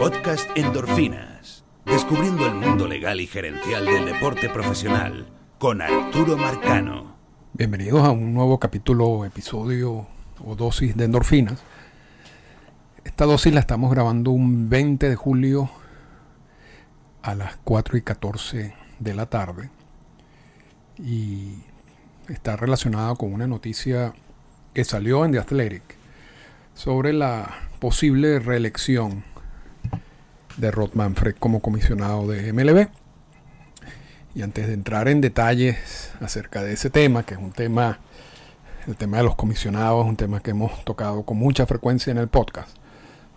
Podcast Endorfinas. Descubriendo el mundo legal y gerencial del deporte profesional con Arturo Marcano. Bienvenidos a un nuevo capítulo, episodio o dosis de endorfinas. Esta dosis la estamos grabando un 20 de julio a las 4 y 14 de la tarde. Y está relacionada con una noticia que salió en The Athletic sobre la posible reelección de Rod Manfred como comisionado de MLB. Y antes de entrar en detalles acerca de ese tema, que es un tema, el tema de los comisionados, un tema que hemos tocado con mucha frecuencia en el podcast,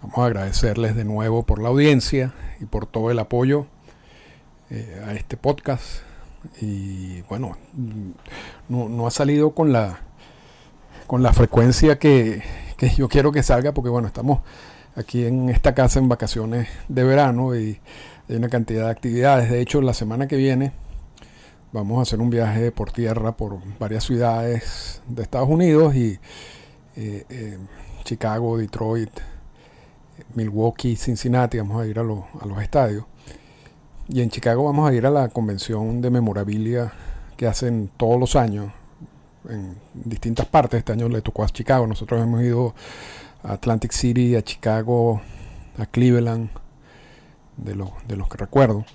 vamos a agradecerles de nuevo por la audiencia y por todo el apoyo eh, a este podcast. Y bueno, no, no ha salido con la, con la frecuencia que, que yo quiero que salga, porque bueno, estamos aquí en esta casa en vacaciones de verano y hay una cantidad de actividades. De hecho, la semana que viene vamos a hacer un viaje por tierra por varias ciudades de Estados Unidos y eh, eh, Chicago, Detroit, Milwaukee, Cincinnati. Vamos a ir a, a los estadios. Y en Chicago vamos a ir a la convención de memorabilia que hacen todos los años en distintas partes. Este año le tocó a Chicago. Nosotros hemos ido Atlantic City, a Chicago, a Cleveland, de, de los que recuerdo.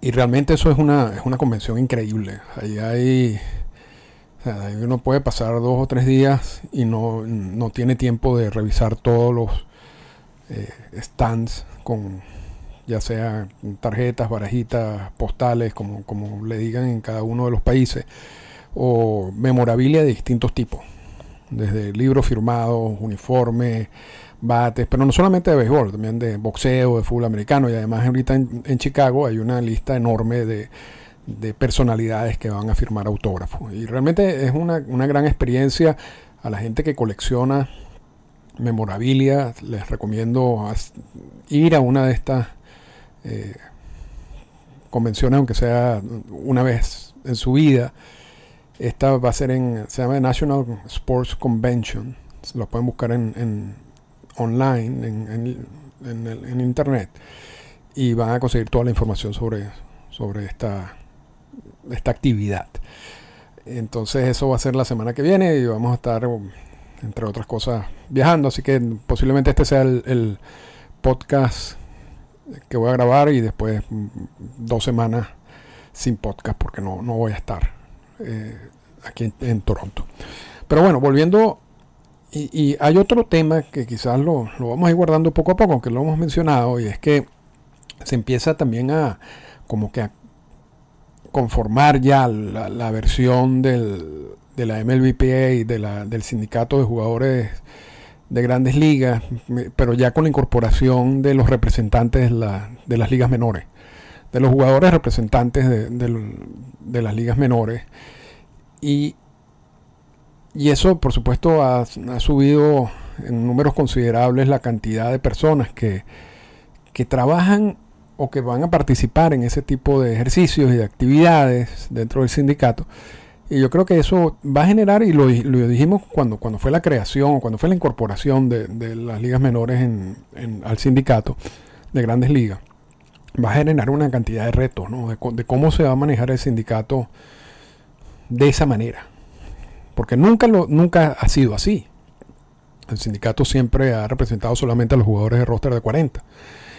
Y realmente eso es una, es una convención increíble. Ahí hay. uno puede pasar dos o tres días y no, no tiene tiempo de revisar todos los eh, stands con ya sea tarjetas, barajitas, postales, como, como le digan en cada uno de los países o memorabilia de distintos tipos, desde libros firmados, uniformes, bates, pero no solamente de béisbol, también de boxeo, de fútbol americano. Y además ahorita en, Chicago hay una lista enorme de, personalidades que van a firmar autógrafos. Y realmente es una, gran experiencia. A la gente que colecciona memorabilia, les recomiendo ir a una de estas eh, convenciones, aunque sea una vez en su vida, esta va a ser en, se llama National Sports Convention. Lo pueden buscar en, online, en, en, internet. Y van a conseguir toda la información sobre, sobre esta, esta actividad. Entonces eso va a ser la semana que viene y vamos a estar, entre otras cosas, viajando. Así que posiblemente este sea el, podcast que voy a grabar y después mm, dos semanas sin podcast porque no, no voy a estar. Eh, aquí en, Toronto. Pero bueno, volviendo, y, hay otro tema que quizás lo, vamos a ir guardando poco a poco, aunque lo hemos mencionado, y es que se empieza también a como que a conformar ya la, versión del, de la MLBPA y de la, del sindicato de jugadores de grandes ligas, pero ya con la incorporación de los representantes de, las ligas menores, de los jugadores representantes de, de las ligas menores y, eso, por supuesto, ha, subido en números considerables la cantidad de personas que, que trabajan o que van a participar en ese tipo de ejercicios y de actividades dentro del sindicato. Y yo creo que eso va a generar, y lo, dijimos cuando, cuando fue la creación, cuando fue la incorporación de, las ligas menores en, al sindicato de grandes ligas, va a generar una cantidad de retos, ¿no? de, de, cómo se va a manejar el sindicato de esa manera. Porque nunca, lo, nunca ha sido así. El sindicato siempre ha representado solamente a los jugadores de roster de 40.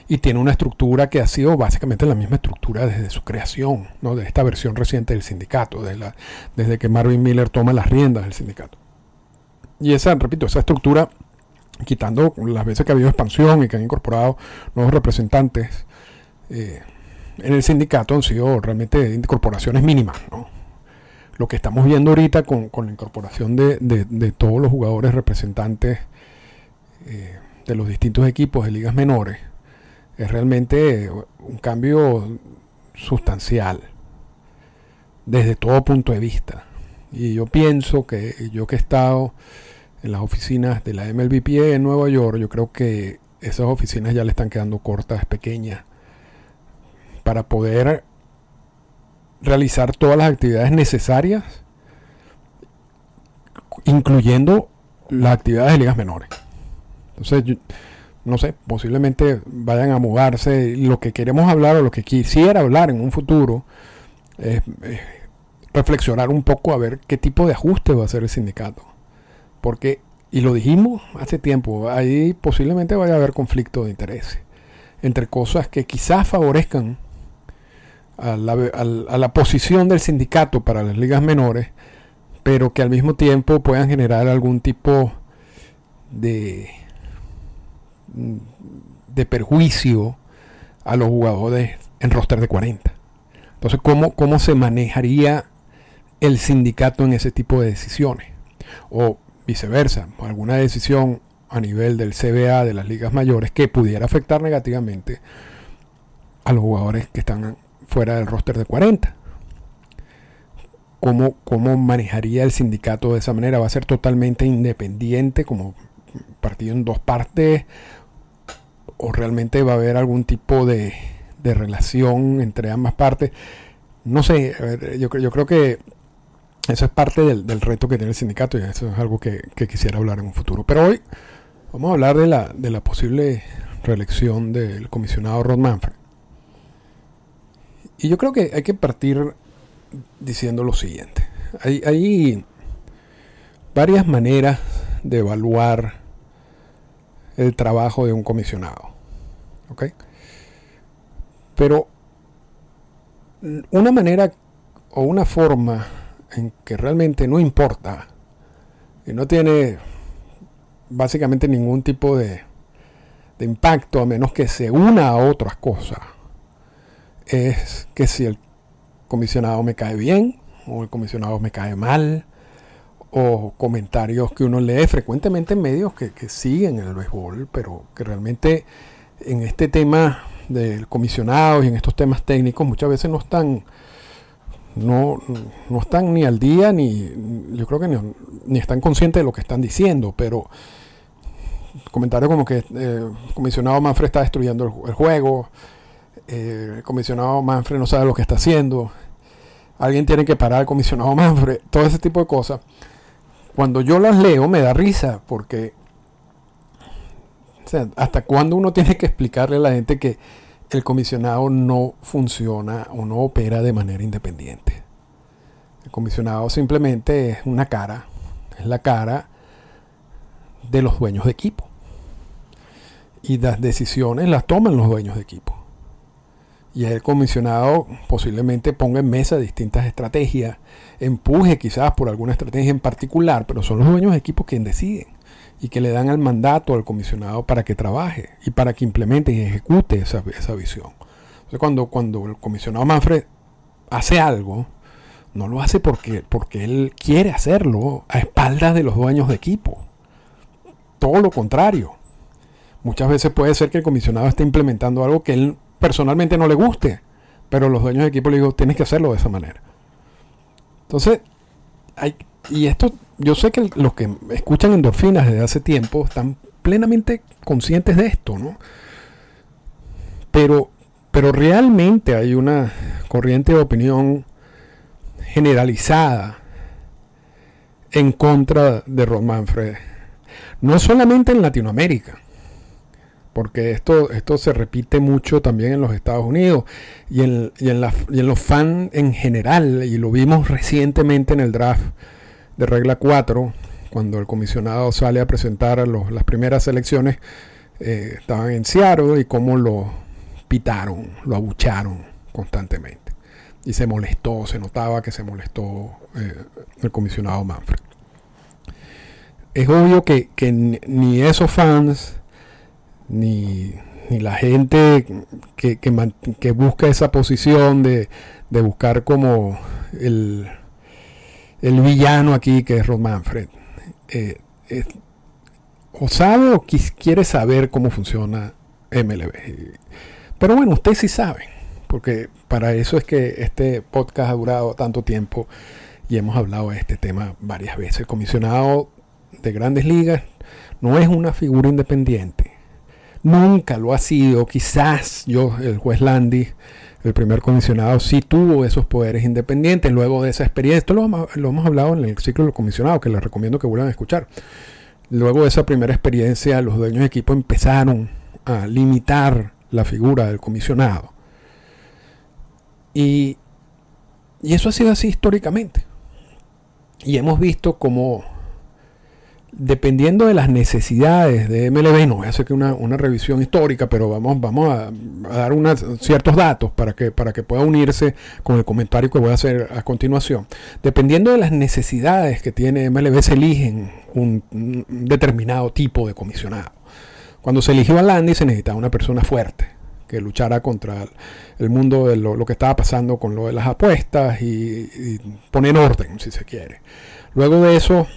Y tiene una estructura que ha sido básicamente la misma estructura desde su creación, ¿no? de esta versión reciente del sindicato, desde, la, desde que Marvin Miller toma las riendas del sindicato. Y esa, repito, esa estructura, quitando las veces que ha habido expansión y que han incorporado nuevos representantes eh, en el sindicato, han sido realmente incorporaciones mínimas. lo que estamos viendo ahorita con, la incorporación de, todos los jugadores representantes eh, de los distintos equipos de ligas menores es realmente un cambio sustancial desde todo punto de vista. Y yo pienso que yo que he estado en las oficinas de la MLBPA en Nueva York, yo creo que esas oficinas ya le están quedando cortas, pequeñas, para poder realizar todas las actividades necesarias, incluyendo las actividades de ligas menores. Entonces, no sé, posiblemente vayan a mudarse. Lo que queremos hablar o lo que quisiera hablar en un futuro es, reflexionar un poco a ver qué tipo de ajuste va a hacer el sindicato. Porque, y lo dijimos hace tiempo, ahí posiblemente vaya a haber conflicto de interés entre cosas que quizás favorezcan a la, a la posición del sindicato para las ligas menores, pero que al mismo tiempo puedan generar algún tipo de Mm, de perjuicio a los jugadores en roster de 40. Entonces, ¿cómo, ¿cómo se manejaría el sindicato en ese tipo de decisiones? O viceversa, alguna decisión a nivel del CBA de las ligas mayores que pudiera afectar negativamente a los jugadores que están fuera del roster de 40. ¿Cómo, ¿Cómo manejaría el sindicato de esa manera? ¿Va a ser totalmente independiente, como partido en dos partes? o realmente va a haber algún tipo de, relación entre ambas partes. No sé, yo, yo creo que eso es parte del, reto que tiene el sindicato y eso es algo que, quisiera hablar en un futuro. Pero hoy vamos a hablar de la, de la posible reelección del comisionado Rod Manfred. Y yo creo que hay que partir diciendo lo siguiente. Hay, varias maneras de evaluar el trabajo de un comisionado. ¿ok? Pero una manera o una forma en que realmente no importa y no tiene básicamente ningún tipo de impacto a menos que se una a otras cosas es que si el comisionado me cae bien o el comisionado me cae mal o comentarios que uno lee frecuentemente en medios que, que siguen el béisbol pero que realmente en este tema del comisionado y en estos temas técnicos muchas veces no están no, no están ni al día ni yo creo que ni, están conscientes de lo que están diciendo pero comentarios como que eh, el comisionado Manfred está destruyendo el, juego eh, el comisionado Manfred no sabe lo que está haciendo alguien tiene que parar al comisionado Manfred todo ese tipo de cosas cuando yo las leo me da risa porque ¿hasta cuándo uno tiene que explicarle a la gente que el comisionado no funciona o no opera de manera independiente? El comisionado simplemente es una cara, es la cara de los dueños de equipo. Y las decisiones las toman los dueños de equipo. Y el comisionado posiblemente ponga en mesa distintas estrategias, empuje quizás por alguna estrategia en particular, pero son los dueños de equipo quienes deciden y que le dan el mandato al comisionado para que trabaje y para que implemente y ejecute esa, visión. cuando, cuando el comisionado Manfred hace algo, no lo hace porque, porque él quiere hacerlo a espaldas de los dueños de equipo. Todo lo contrario. Muchas veces puede ser que el comisionado esté implementando algo que él personalmente no le guste, pero los dueños de equipo le digo, tienes que hacerlo de esa manera. Entonces, hay, y esto yo sé que los que escuchan endorfinas desde hace tiempo están plenamente conscientes de esto, ¿no? Pero, pero realmente hay una corriente de opinión generalizada en contra de Ron Manfred. No solamente en Latinoamérica, porque esto, esto se repite mucho también en los Estados Unidos y en, y en, los fans en general, y lo vimos recientemente en el draft de regla 4, cuando el comisionado sale a presentar las primeras elecciones, eh, estaban en Seattle y cómo lo pitaron, lo abucharon constantemente. Y se molestó, se notaba que se molestó eh, el comisionado Manfred. Es obvio que, ni esos fans, ni, la gente que, que, busca esa posición de, de buscar como el, el villano aquí que es Rod Manfred. Eh, o sabe o quiere saber cómo funciona MLB. Pero bueno, usted sí sabe, porque para eso es que este podcast ha durado tanto tiempo y hemos hablado de este tema varias veces. El comisionado de grandes ligas no es una figura independiente. Nunca lo ha sido. Quizás yo, el juez Landy, el primer comisionado sí tuvo esos poderes independientes luego de esa experiencia. Esto lo, hemos hablado en el ciclo del comisionado, que les recomiendo que vuelvan a escuchar. Luego de esa primera experiencia, los dueños de equipo empezaron a limitar la figura del comisionado. Y, eso ha sido así históricamente. Y hemos visto como dependiendo de las necesidades de MLB, no voy a hacer que una, revisión histórica, pero vamos, vamos a, dar unos ciertos datos para que, para que pueda unirse con el comentario que voy a hacer a continuación. Dependiendo de las necesidades que tiene MLB, se eligen un, determinado tipo de comisionado. Cuando se eligió a Landy se necesitaba una persona fuerte que luchara contra el mundo de lo, que estaba pasando con lo de las apuestas y, y poner orden, si se quiere. Luego de eso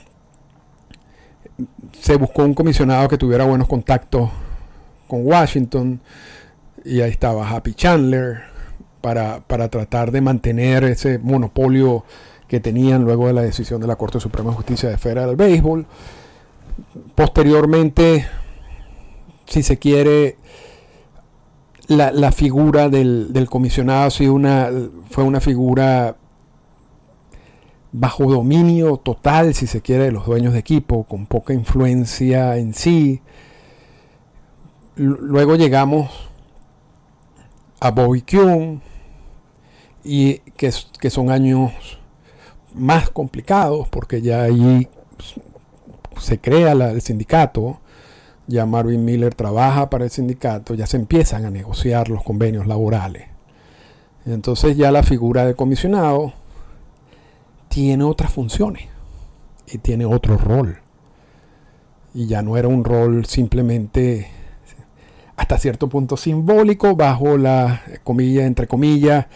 se buscó un comisionado que tuviera buenos contactos con Washington y ahí estaba Happy Chandler para, tratar de mantener ese monopolio que tenían luego de la decisión de la Corte Suprema de Justicia de Federal Béisbol. Posteriormente, si se quiere, la, figura del, del comisionado una, fue una figura bajo dominio total, si se quiere, de los dueños de equipo, con poca influencia en sí. Luego llegamos a Bobby Kuhn, y que, que, son años más complicados porque ya ahí se crea el sindicato, ya Marvin Miller trabaja para el sindicato, ya se empiezan a negociar los convenios laborales. Entonces ya la figura de comisionado tiene otras funciones y tiene otro rol. Y ya no era un rol simplemente hasta cierto punto simbólico, bajo la comilla, entre comillas,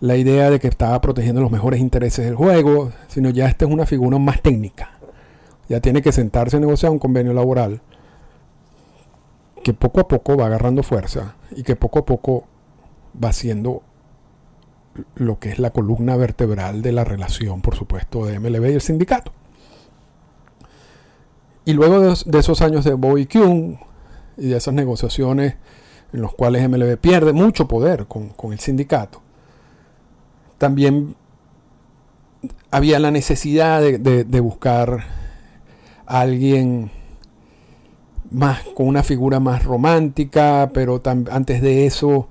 la idea de que estaba protegiendo los mejores intereses del juego, sino ya esta es una figura más técnica. Ya tiene que sentarse a negociar un convenio laboral que poco a poco va agarrando fuerza y que poco a poco va siendo lo que es la columna vertebral de la relación, por supuesto, de MLB y el sindicato. Y luego de, esos años de Bobby Kuhn y de esas negociaciones en los cuales MLB pierde mucho poder con, el sindicato, también había la necesidad de, buscar a alguien más con una figura más romántica, pero antes de eso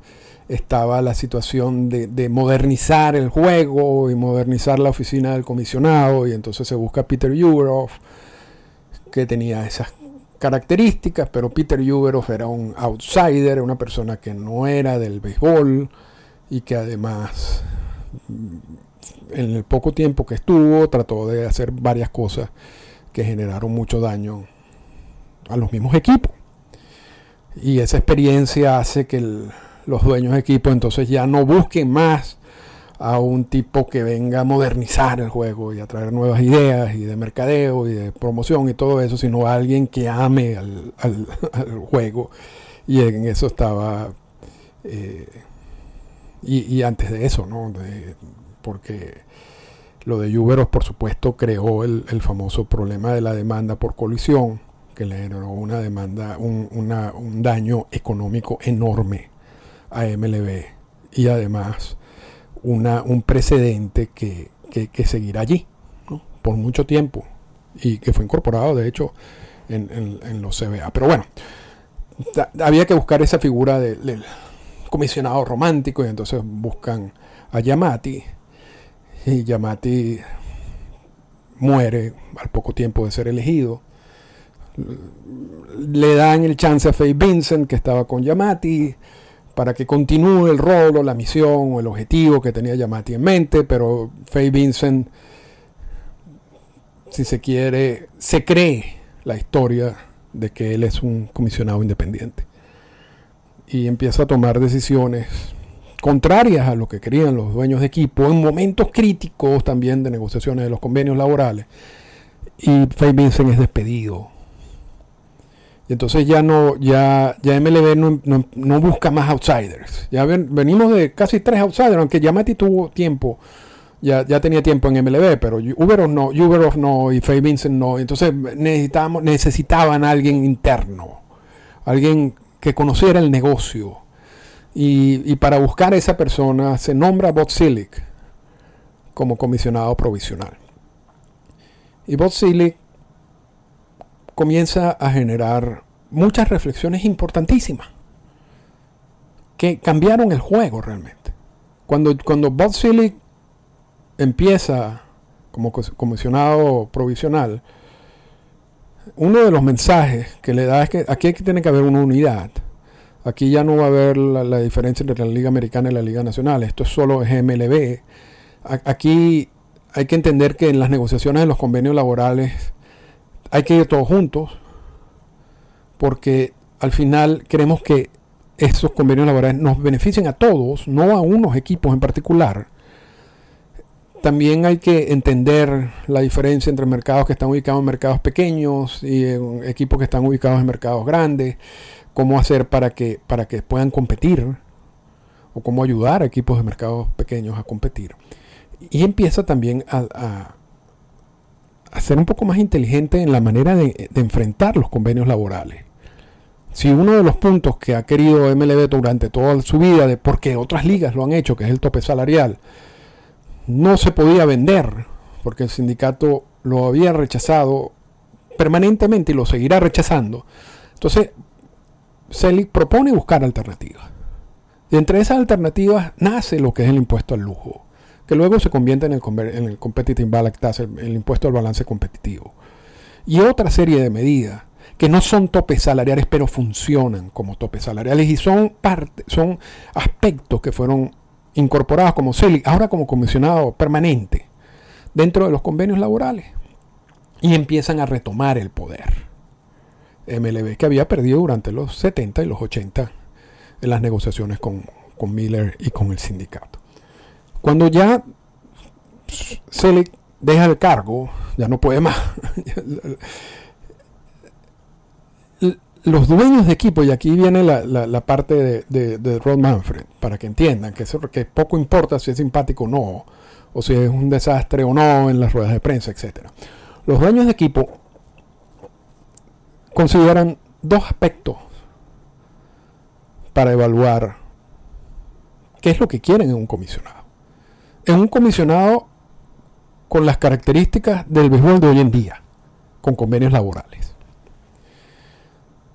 estaba la situación de, modernizar el juego y modernizar la oficina del comisionado y entonces se busca Peter Uberoff que tenía esas características, pero Peter Uberoff era un outsider, una persona que no era del béisbol y que además en el poco tiempo que estuvo trató de hacer varias cosas que generaron mucho daño a los mismos equipos. Y esa experiencia hace que el, los dueños de equipo entonces ya no busquen más a un tipo que venga a modernizar el juego y a traer nuevas ideas y de mercadeo y de promoción y todo eso, sino a alguien que ame al, juego. Y en eso estaba... Eh, y, antes de eso, ¿no? porque lo de Uberos, por supuesto, creó el, famoso problema de la demanda por colisión, que le generó una demanda, un, un daño económico enorme a MLB y además una, un precedente que, seguirá allí por mucho tiempo y que fue incorporado de hecho en, los CBA. Pero bueno, había que buscar esa figura del comisionado romántico y entonces buscan a Yamati y Yamati muere al poco tiempo de ser elegido. Le dan el chance a Faye Vincent que estaba con Yamati para que continúe el rol la misión o el objetivo que tenía Yamati en mente, pero Faye Vincent, si se quiere, se cree la historia de que él es un comisionado independiente y empieza a tomar decisiones contrarias a lo que querían los dueños de equipo en momentos críticos también de negociaciones de los convenios laborales. Y Faye Vincent es despedido y entonces ya no, ya, ya MLB no, busca más outsiders. Ya venimos de casi tres outsiders, aunque Yamati tuvo tiempo, ya, ya tenía tiempo en MLB, pero Uberoff no, Uberoff no y Faye Vincent no. Entonces necesitábamos, necesitaban a alguien interno, alguien que conociera el negocio. Y, para buscar a esa persona se nombra Bob Silic como comisionado provisional. Y Bob comienza a generar muchas reflexiones importantísimas que cambiaron el juego realmente. Cuando, cuando Bob Silly empieza como comisionado provisional, uno de los mensajes que le da es que aquí tiene que haber una unidad. Aquí ya no va a haber la, diferencia entre la Liga Americana y la Liga Nacional. Esto es solo MLB. Aquí hay que entender que en las negociaciones de los convenios laborales hay que ir todos juntos porque al final queremos que esos convenios laborales nos beneficien a todos, no a unos equipos en particular. También hay que entender la diferencia entre mercados que están ubicados en mercados pequeños y equipos que están ubicados en mercados grandes, cómo hacer para que, para que puedan competir o cómo ayudar a equipos de mercados pequeños a competir. Y empieza también a, ser un poco más inteligente en la manera de enfrentar los convenios laborales si uno de los puntos que ha querido MLB durante toda su vida, de porque otras ligas lo han hecho, que es el tope salarial, no se podía vender, porque el sindicato lo había rechazado permanentemente y lo seguirá rechazando. Entonces, Selig propone buscar alternativas. Y entre esas alternativas nace lo que es el impuesto al lujo, que luego se convierte en el, Competitive Balance Tax, el impuesto al balance competitivo. Y otra serie de medidas que no son topes salariales, pero funcionan como topes salariales y son, parte, son aspectos que fueron incorporados como CELIC, ahora como comisionado permanente dentro de los convenios laborales y empiezan a retomar el poder. MLB que había perdido durante los 70 y los 80 en las negociaciones con, con Miller y con el sindicato. Cuando ya Selig deja el cargo, ya no puede más. los dueños de equipo, y aquí viene la, parte de, Rod Manfred, para que entiendan que, eso, que poco importa si es simpático o no, o si es un desastre o no en las ruedas de prensa, etc. Los dueños de equipo consideran dos aspectos para evaluar qué es lo que quieren en un comisionado. En un comisionado con las características del béisbol de hoy en día, con convenios laborales.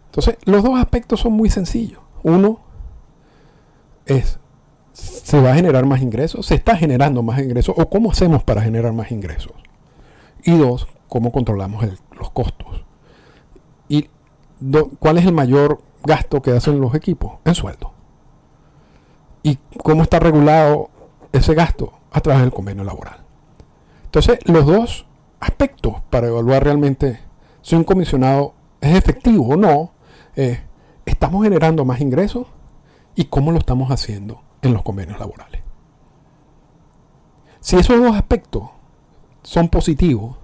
Entonces, los dos aspectos son muy sencillos. Uno es, ¿se va a generar más ingresos? ¿Se está generando más ingresos? ¿O cómo hacemos para generar más ingresos? Y dos, ¿cómo controlamos los costos? ¿Y cuál es el mayor gasto que hacen los equipos? En sueldo. ¿Y cómo está regulado ese gasto? A través del convenio laboral. Entonces, los dos aspectos para evaluar realmente si un comisionado es efectivo o no eh, ¿estamos generando más ingresos? ¿Y cómo lo estamos haciendo en los convenios laborales? Si esos dos aspectos son positivos,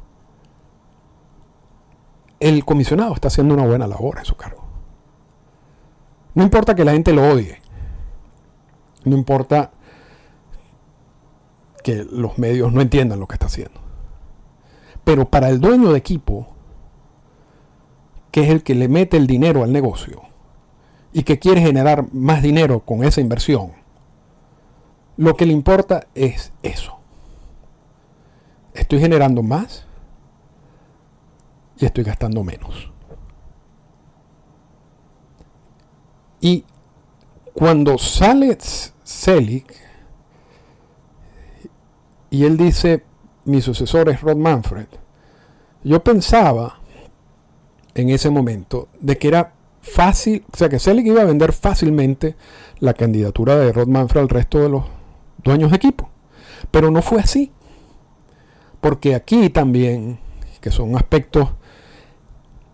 el comisionado está haciendo una buena labor en su cargo. No importa que la gente lo odie, no importa que los medios no entiendan lo que está haciendo. Pero para el dueño de equipo, que es el que le mete el dinero al negocio y que quiere generar más dinero con esa inversión, lo que le importa es eso. Estoy generando más y estoy gastando menos. Y cuando sale Selig y él dice, mi sucesor es Rod Manfred, yo pensaba en ese momento de que era fácil, o sea, que Selig iba a vender fácilmente la candidatura de Rod Manfred al resto de los dueños de equipo. Pero no fue así. Porque aquí también, que son aspectos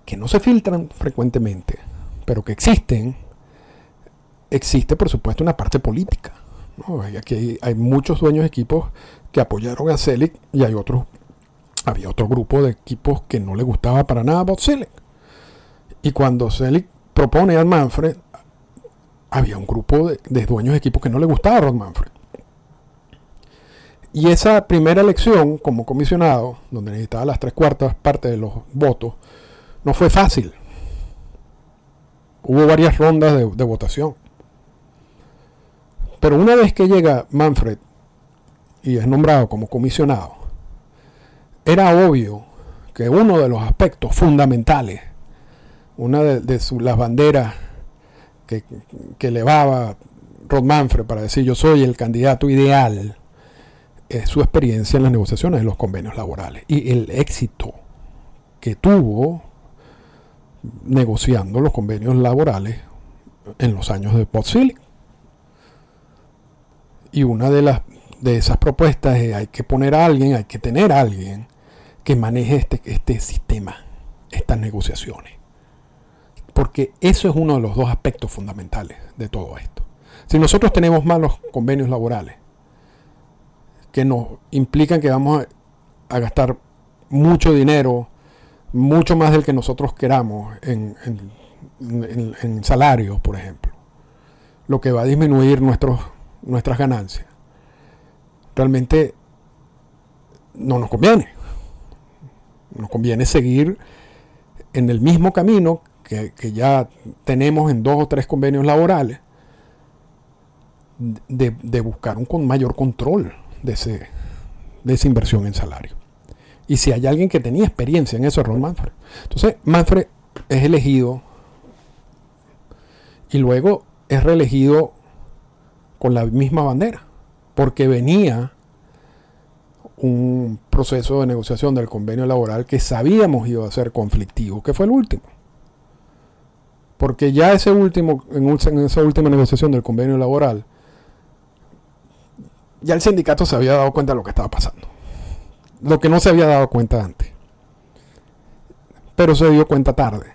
que no se filtran frecuentemente, pero que existen, existe por supuesto una parte política. Aquí hay, muchos dueños de equipos que apoyaron a Selig y hay otros, había otro grupo de equipos que no le gustaba para nada a Bob Selig. Y cuando Selig propone a Manfred, había un grupo de, dueños de equipos que no le gustaba a Rod Manfred. Y esa primera elección como comisionado, donde necesitaba las tres cuartas partes de los votos, no fue fácil. Hubo varias rondas de, de votación. Pero una vez que llega Manfred y es nombrado como comisionado, era obvio que uno de los aspectos fundamentales una de, las banderas que, elevaba Rod Manfred para decir yo soy el candidato ideal es su experiencia en las negociaciones de los convenios laborales y el éxito que tuvo negociando los convenios laborales en los años de post Y una de las de esas propuestas es hay que poner a alguien, hay que tener a alguien que maneje este, este sistema, estas negociaciones. Porque eso es uno de los dos aspectos fundamentales de todo esto. Si nosotros tenemos malos convenios laborales que nos implican que vamos a, gastar mucho dinero, mucho más del que nosotros queramos en, en, salarios, por ejemplo, lo que va a disminuir nuestros, nuestras ganancias, realmente no nos conviene. Nos conviene seguir en el mismo camino que, ya tenemos en dos o tres convenios laborales, de, de buscar un con mayor control de, ese, de esa inversión en salario. Y si hay alguien que tenía experiencia en eso, es Ron Manfred. Entonces, Manfred es elegido y luego es reelegido con la misma bandera, porque venía un proceso de negociación del convenio laboral que sabíamos iba a ser conflictivo, que fue el último. Porque ya ese último, en, esa última negociación del convenio laboral, ya el sindicato se había dado cuenta de lo que estaba pasando. Lo que no se había dado cuenta antes. Pero se dio cuenta tarde.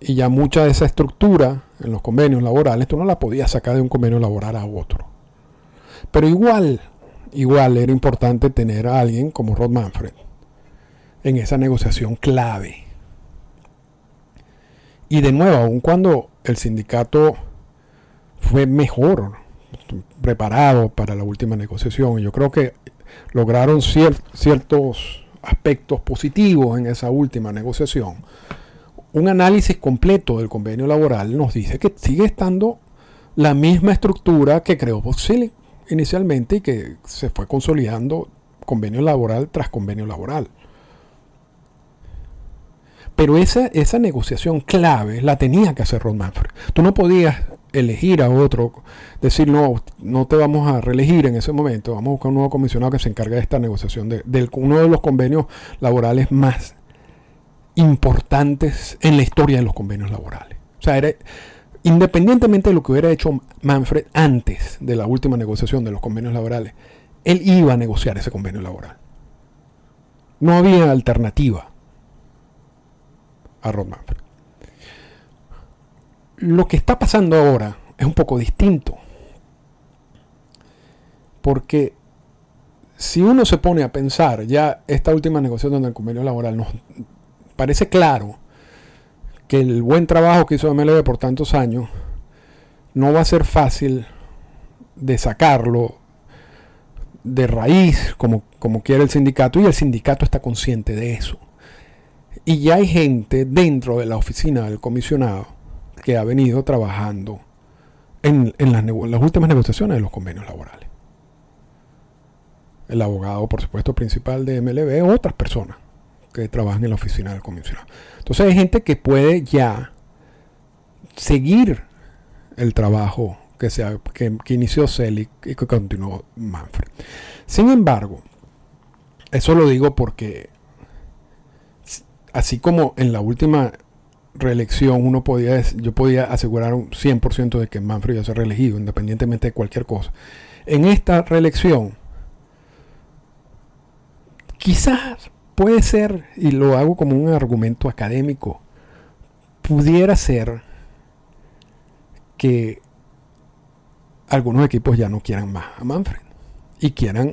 Y ya mucha de esa estructura en los convenios laborales, tú no la podías sacar de un convenio laboral a otro. Pero igual, igual era importante tener a alguien como Rod Manfred en esa negociación clave. Y de nuevo, aun cuando el sindicato fue mejor preparado para la última negociación. Yo creo que lograron ciertos aspectos positivos en esa última negociación. Un análisis completo del convenio laboral nos dice que sigue estando la misma estructura que creó Boxilli inicialmente y que se fue consolidando convenio laboral tras convenio laboral. Pero esa, esa negociación clave la tenía que hacer Ron Manfred. Tú no podías elegir a otro, decir no, no te vamos a reelegir en ese momento, vamos a buscar un nuevo comisionado que se encargue de esta negociación, de, uno de los convenios laborales más importantes en la historia de los convenios laborales. O sea, era, independientemente de lo que hubiera hecho Manfred antes de la última negociación de los convenios laborales, él iba a negociar ese convenio laboral. No había alternativa a Ron Manfred lo que está pasando ahora es un poco distinto. Porque si uno se pone a pensar, ya esta última negociación del convenio laboral nos parece claro el buen trabajo que hizo MLB por tantos años no va a ser fácil de sacarlo de raíz como, como quiere el sindicato y el sindicato está consciente de eso. Y ya hay gente dentro de la oficina del comisionado que ha venido trabajando en, las, últimas negociaciones de los convenios laborales. El abogado, por supuesto, principal de MLB, otras personas que trabajan en la oficina del comisionado. Entonces hay gente que puede ya seguir el trabajo que, se, que, inició Selig y que continuó Manfred. Sin embargo, eso lo digo porque así como en la última reelección, uno podía, yo podía asegurar un 100% de que Manfred iba a ser reelegido, independientemente de cualquier cosa. En esta reelección, quizás puede ser, y lo hago como un argumento académico, pudiera ser que algunos equipos ya no quieran más a Manfred y quieran,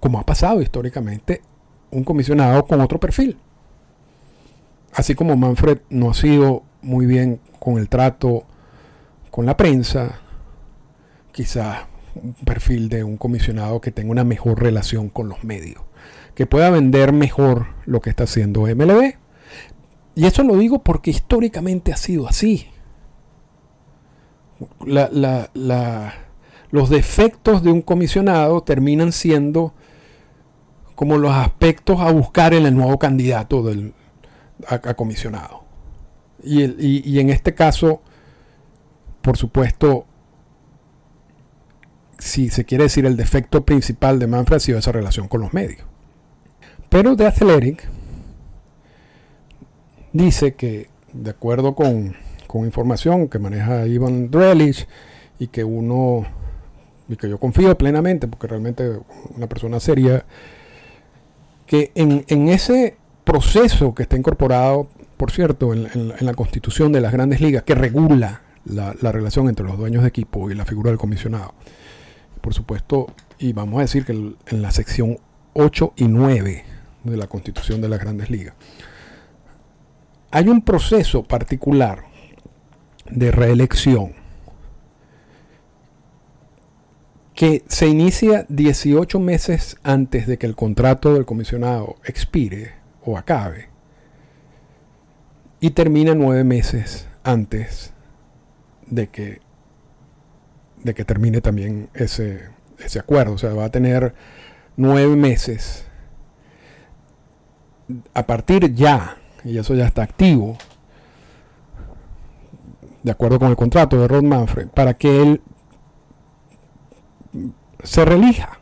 como ha pasado históricamente, un comisionado con otro perfil. Así como Manfred no ha sido muy bien con el trato con la prensa, quizás un perfil de un comisionado que tenga una mejor relación con los medios, que pueda vender mejor lo que está haciendo MLB. Y eso lo digo porque históricamente ha sido así. los defectos de un comisionado terminan siendo como los aspectos a buscar en el nuevo candidato del, a, comisionado. Y, y, en este caso, por supuesto, si se quiere decir el defecto principal de Manfred ha sido esa relación con los medios. Pero The Athletic dice que, de acuerdo con, información que maneja Ivan Drelich y que uno, y que yo confío plenamente, porque realmente una persona seria, que en, ese proceso que está incorporado, por cierto, en, la constitución de las grandes ligas, que regula la, relación entre los dueños de equipo y la figura del comisionado, por supuesto, y vamos a decir que en la sección 8 y 9 de la constitución de las grandes ligas, hay un proceso particular de reelección que se inicia 18 meses antes de que el contrato del comisionado expire o acabe y termina nueve meses antes de que, de que termine también ese, ese acuerdo. O sea, va a tener nueve meses a partir ya y eso ya está activo, de acuerdo con el contrato de Rod Manfred, para que él se reelija.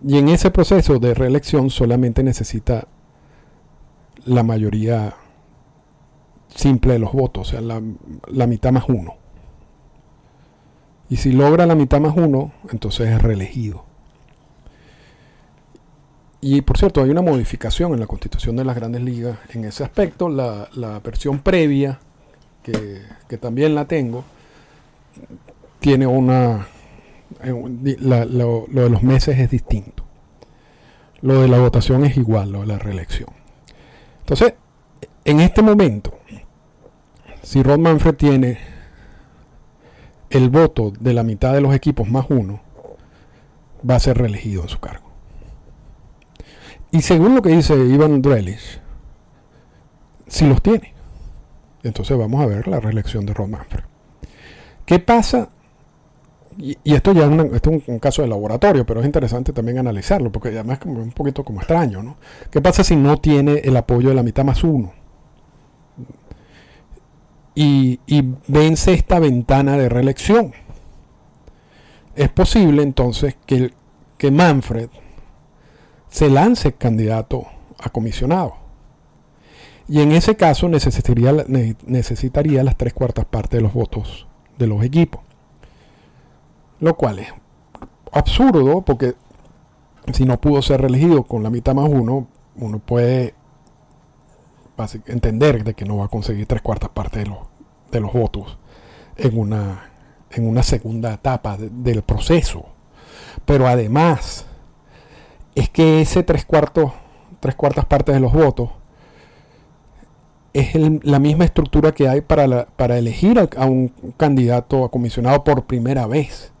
Y en ese proceso de reelección solamente necesita la mayoría simple de los votos, o sea, la, la mitad más uno. Y si logra la mitad más uno, entonces es reelegido. Y por cierto, hay una modificación en la constitución de las grandes ligas en ese aspecto. La, versión previa, que, también la tengo, tiene una... Eh, lo, de los meses es distinto. Lo de la votación es igual, lo de la reelección. Entonces, en este momento, si Rod Manfred tiene el voto de la mitad de los equipos más uno, va a ser reelegido en su cargo. Y según lo que dice Ivan Drelich, si los tiene. Entonces vamos a ver la reelección de Ron Manfred. ¿Qué pasa? Y, esto ya es, un, caso de laboratorio, pero es interesante también analizarlo, porque además es como un poquito como extraño, ¿no? ¿Qué pasa si no tiene el apoyo de la mitad más uno? Y, y vence esta ventana de reelección. Es posible entonces que, que Manfred se lance candidato a comisionado. Y en ese caso necesitaría, necesitaría las tres cuartas partes de los votos de los equipos. Lo cual es absurdo porque si no pudo ser reelegido con la mitad más uno, uno puede entender de que no va a conseguir tres cuartas partes de los, de los votos en una, en una segunda etapa del proceso. Pero además, es que ese tres cuartos, tres cuartas partes de los votos es la misma estructura que hay para, para elegir a, un candidato a comisionado por primera vez.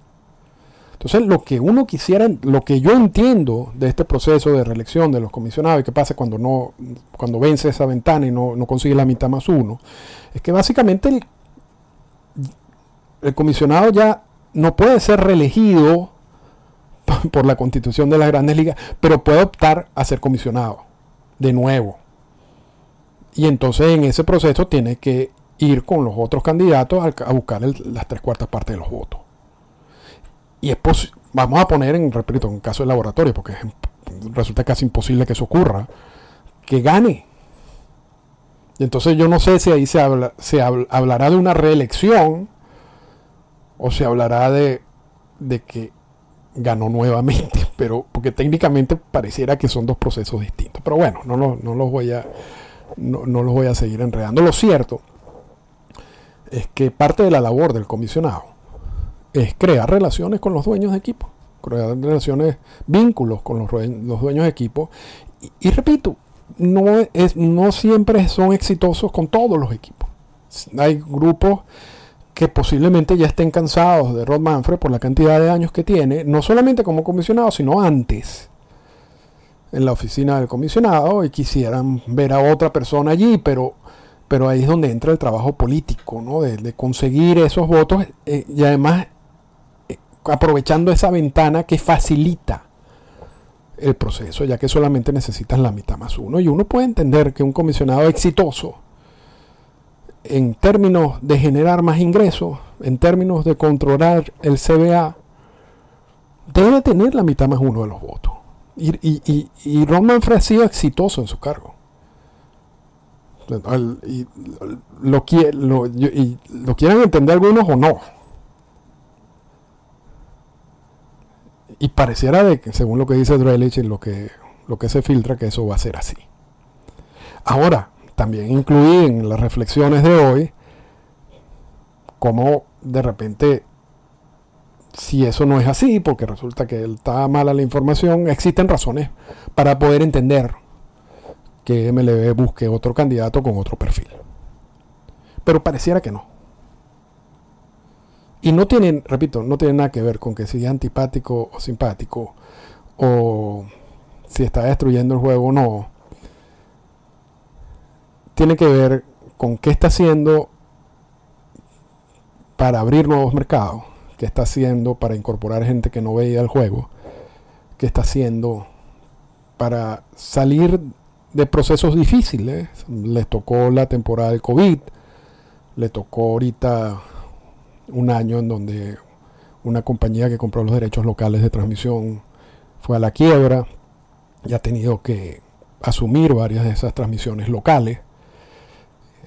Entonces, lo que uno quisiera, lo que yo entiendo de este proceso de reelección de los comisionados y qué pasa cuando no, cuando vence esa ventana y no, consigue la mitad más uno, es que básicamente el, el comisionado ya no puede ser reelegido por la constitución de las grandes ligas, pero puede optar a ser comisionado de nuevo. Y entonces en ese proceso tiene que ir con los otros candidatos a, buscar las tres cuartas partes de los votos. Y es vamos a poner en, repito, en un caso de laboratorio, porque resulta casi imposible que eso ocurra, que gane. Y entonces yo no sé si ahí se, habla, se hablará de una reelección o se hablará de, de que ganó nuevamente, pero porque técnicamente pareciera que son dos procesos distintos. Pero bueno, no, no, los, voy a, no, los voy a seguir enredando. Lo cierto es que parte de la labor del comisionado es crear relaciones con los dueños de equipo, crear relaciones, vínculos con los, los dueños de equipo. Y, y, repito, no, es, no siempre son exitosos con todos los equipos. Hay grupos que posiblemente ya estén cansados de Rod Manfred por la cantidad de años que tiene, no solamente como comisionado, sino antes en la oficina del comisionado y quisieran ver a otra persona allí, pero, pero ahí es donde entra el trabajo político, ¿no? de, conseguir esos votos eh, y además eh, aprovechando esa ventana que facilita el proceso, ya que solamente necesitas la mitad más uno. Y uno puede entender que un comisionado exitoso, en términos de generar más ingresos, en términos de controlar el CBA, debe tener la mitad más uno de los votos. Y, y, y, Ron Manfred ha sido exitoso en su cargo. y, lo, lo, y lo quieren entender algunos o no. Y pareciera de que, según lo que dice Drelich y lo que, lo que se filtra, que eso va a ser así. Ahora, también incluí en las reflexiones de hoy cómo de repente si eso no es así, porque resulta que está mala la información, existen razones para poder entender que MLB busque otro candidato con otro perfil. Pero pareciera que no. Y no tienen, repito, no tiene nada que ver con que si es antipático o simpático, o si está destruyendo el juego o no. Tiene que ver con qué está haciendo para abrir nuevos mercados, qué está haciendo para incorporar gente que no veía el juego, qué está haciendo para salir de procesos difíciles. Les tocó la temporada del COVID, le tocó ahorita un año en donde una compañía que compró los derechos locales de transmisión fue a la quiebra y ha tenido que asumir varias de esas transmisiones locales.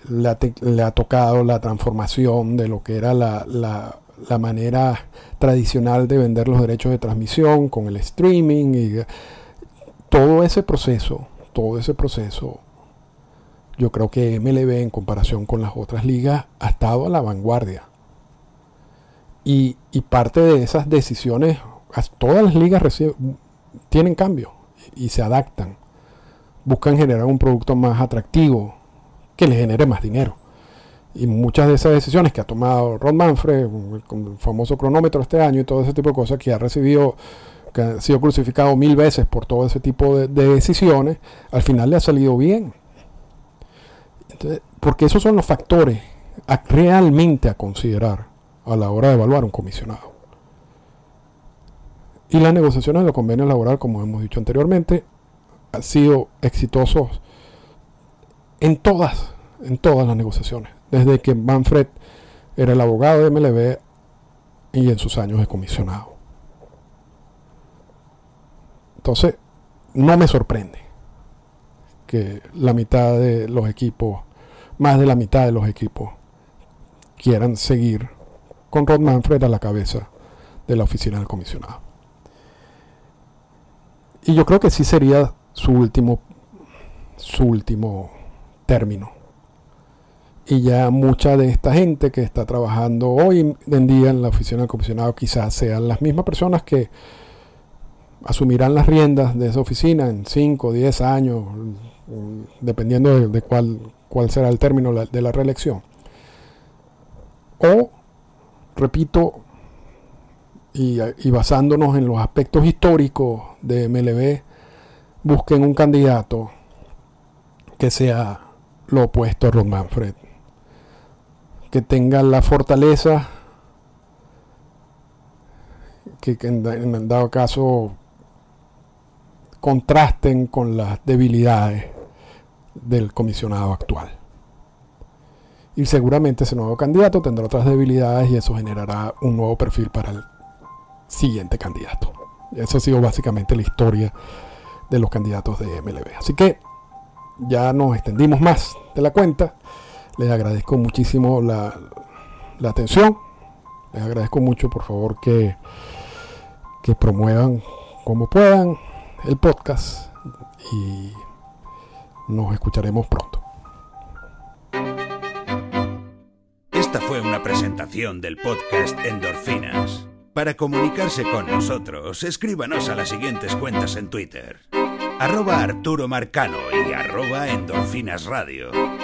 Le ha, tocado la transformación de lo que era la, la, manera tradicional de vender los derechos de transmisión con el streaming y todo ese proceso, todo ese proceso, yo creo que MLB en comparación con las otras ligas ha estado a la vanguardia. Y, parte de esas decisiones, todas las ligas tienen cambio y se adaptan. Buscan generar un producto más atractivo que le genere más dinero. Y muchas de esas decisiones que ha tomado Ron Manfred, el famoso cronómetro este año y todo ese tipo de cosas que ha recibido, que ha sido crucificado mil veces por todo ese tipo de, de decisiones, al final le ha salido bien. Porque esos son los factores realmente a considerar a la hora de evaluar un comisionado. Y las negociaciones de los convenios laborales, como hemos dicho anteriormente, han sido exitosos en todas, en todas las negociaciones, desde que Manfred era el abogado de MLB y en sus años de comisionado. Entonces, no me sorprende que la mitad de los equipos, más de la mitad de los equipos, quieran seguir con Rod Manfred a la cabeza de la oficina del comisionado. Y yo creo que sí sería su último, su último término. Y ya mucha de esta gente que está trabajando hoy en día en la oficina del comisionado quizás sean las mismas personas que asumirán las riendas de esa oficina en 5 o 10 años, dependiendo de, cuál, cuál será el término de la reelección. O repito, y, basándonos en los aspectos históricos de MLB, busquen un candidato que sea lo opuesto a Ron Manfred, que tenga la fortaleza, que, en, en dado caso contrasten con las debilidades del comisionado actual y seguramente ese nuevo candidato tendrá otras debilidades y eso generará un nuevo perfil para el siguiente candidato. Eso ha sido básicamente la historia de los candidatos de MLB. Así que ya nos extendimos más de la cuenta. Les agradezco muchísimo la, la atención. Les agradezco mucho, por favor, que, que promuevan como puedan el podcast y nos escucharemos pronto. Esta fue una presentación del podcast Endorfinas. Para comunicarse con nosotros, escríbanos a las siguientes cuentas en Twitter. Arroba Arturo Marcano y arroba Endorfinas Radio.